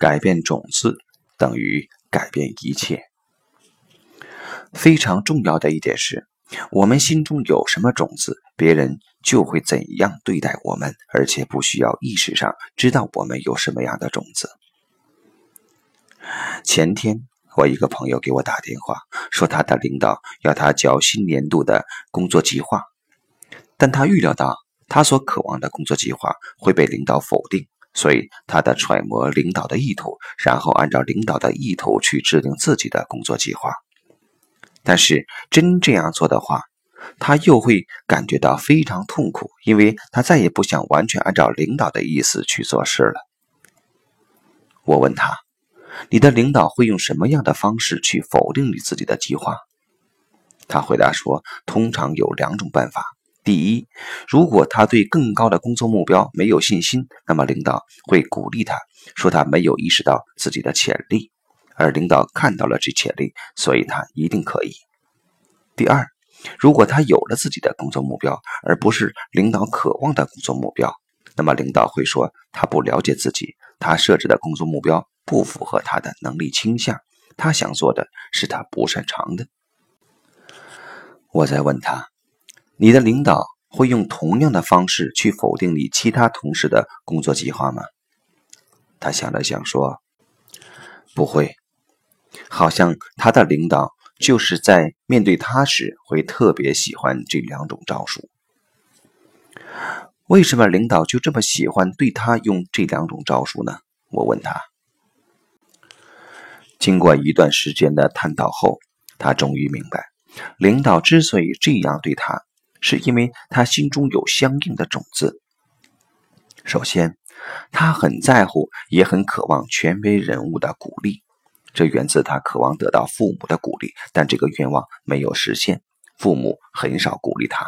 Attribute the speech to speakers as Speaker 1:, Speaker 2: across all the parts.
Speaker 1: 改变种子等于改变一切。非常重要的一点是，我们心中有什么种子，别人就会怎样对待我们，而且不需要意识上知道我们有什么样的种子。前天，我一个朋友给我打电话，说他的领导要他交新年度的工作计划，但他预料到他所渴望的工作计划会被领导否定，所以他的揣摩领导的意图，然后按照领导的意图去制定自己的工作计划。但是真这样做的话，他又会感觉到非常痛苦，因为他再也不想完全按照领导的意思去做事了。我问他：“你的领导会用什么样的方式去否定你自己的计划？”他回答说：“通常有两种办法。第一，如果他对更高的工作目标没有信心，那么领导会鼓励他说他没有意识到自己的潜力。”而领导看到了这潜力，所以他一定可以。第二，如果他有了自己的工作目标，而不是领导渴望的工作目标，那么领导会说他不了解自己，他设置的工作目标不符合他的能力倾向，他想做的是他不擅长的。我在问他，你的领导会用同样的方式去否定你其他同事的工作计划吗？他想了想说，不会。好像他的领导就是在面对他时会特别喜欢这两种招数。为什么领导就这么喜欢对他用这两种招数呢？我问他。经过一段时间的探讨后，他终于明白，领导之所以这样对他，是因为他心中有相应的种子。首先，他很在乎，也很渴望权威人物的鼓励。这源自他渴望得到父母的鼓励，但这个愿望没有实现，父母很少鼓励他。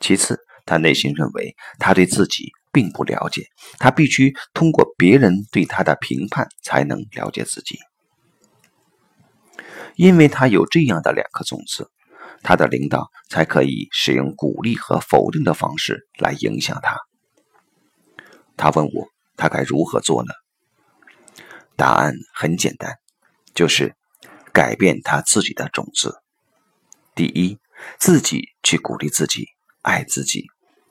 Speaker 1: 其次，他内心认为他对自己并不了解，他必须通过别人对他的评判才能了解自己。因为他有这样的两颗种子，他的领导才可以使用鼓励和否定的方式来影响他。他问我，他该如何做呢？答案很简单。就是改变他自己的种子。第一，自己去鼓励自己，爱自己，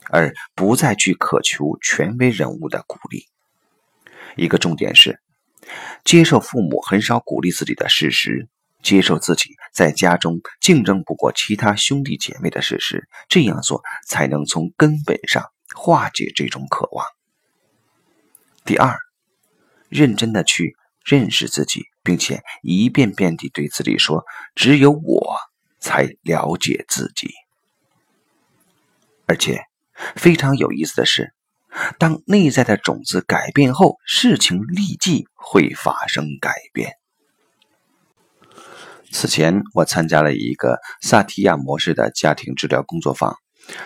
Speaker 1: 而不再去渴求权威人物的鼓励。一个重点是，接受父母很少鼓励自己的事实，接受自己在家中竞争不过其他兄弟姐妹的事实。这样做才能从根本上化解这种渴望。第二，认真的去。认识自己，并且一遍遍地对自己说：“只有我才了解自己。”而且非常有意思的是，当内在的种子改变后，事情立即会发生改变。此前，我参加了一个萨提亚模式的家庭治疗工作坊，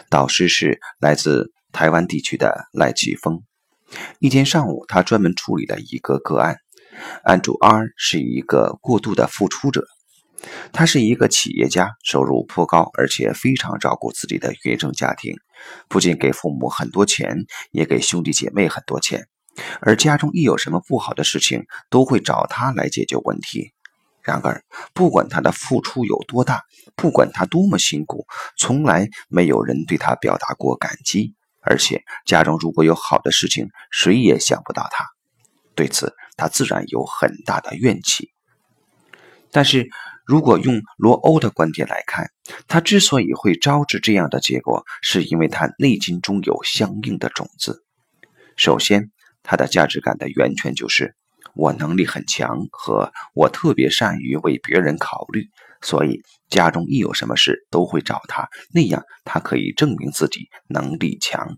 Speaker 1: 导师是来自台湾地区的赖启峰。一天上午，他专门处理了一个个案。案主 R 是一个过度的付出者，他是一个企业家，收入颇高，而且非常照顾自己的原生家庭，不仅给父母很多钱，也给兄弟姐妹很多钱。而家中一有什么不好的事情，都会找他来解决问题。然而，不管他的付出有多大，不管他多么辛苦，从来没有人对他表达过感激。而且，家中如果有好的事情，谁也想不到他。对此，他自然有很大的怨气。但是如果用罗欧的观点来看，他之所以会招致这样的结果，是因为他内心中有相应的种子。首先，他的价值感的源泉就是我能力很强和我特别善于为别人考虑，所以家中一有什么事都会找他，那样他可以证明自己能力强。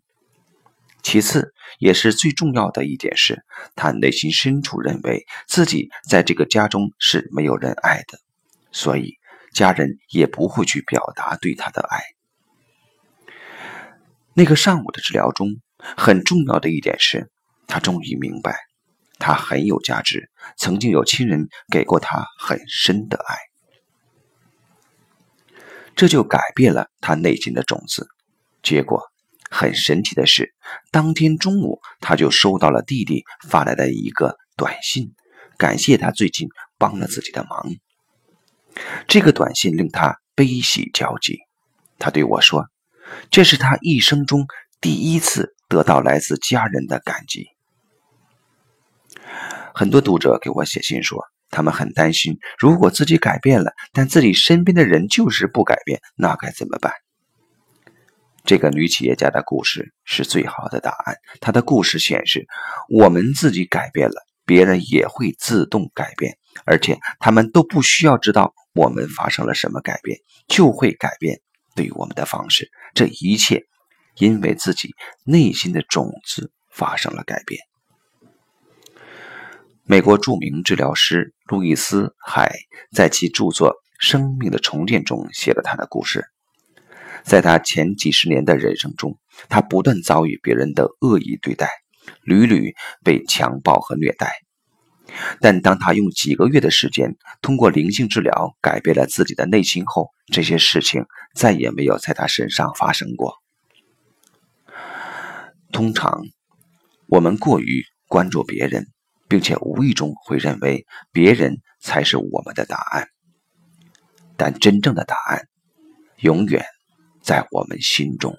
Speaker 1: 其次，也是最重要的一点是，他内心深处认为自己在这个家中是没有人爱的，所以家人也不会去表达对他的爱。那个上午的治疗中，很重要的一点是，他终于明白，他很有价值，曾经有亲人给过他很深的爱，这就改变了他内心的种子，结果。很神奇的是，当天中午他就收到了弟弟发来的一个短信，感谢他最近帮了自己的忙。这个短信令他悲喜交集。他对我说：“这是他一生中第一次得到来自家人的感激。”很多读者给我写信说，他们很担心，如果自己改变了，但自己身边的人就是不改变，那该怎么办？这个女企业家的故事是最好的答案。她的故事显示，我们自己改变了，别人也会自动改变，而且他们都不需要知道我们发生了什么改变，就会改变对我们的方式。这一切，因为自己内心的种子发生了改变。美国著名治疗师路易斯·海在其著作《生命的重建》中写了他的故事。在他前几十年的人生中，他不断遭遇别人的恶意对待，屡屡被强暴和虐待。但当他用几个月的时间，通过灵性治疗改变了自己的内心后，这些事情再也没有在他身上发生过。通常，我们过于关注别人。并且无意中会认为别人才是我们的答案，但真正的答案永远在我们心中。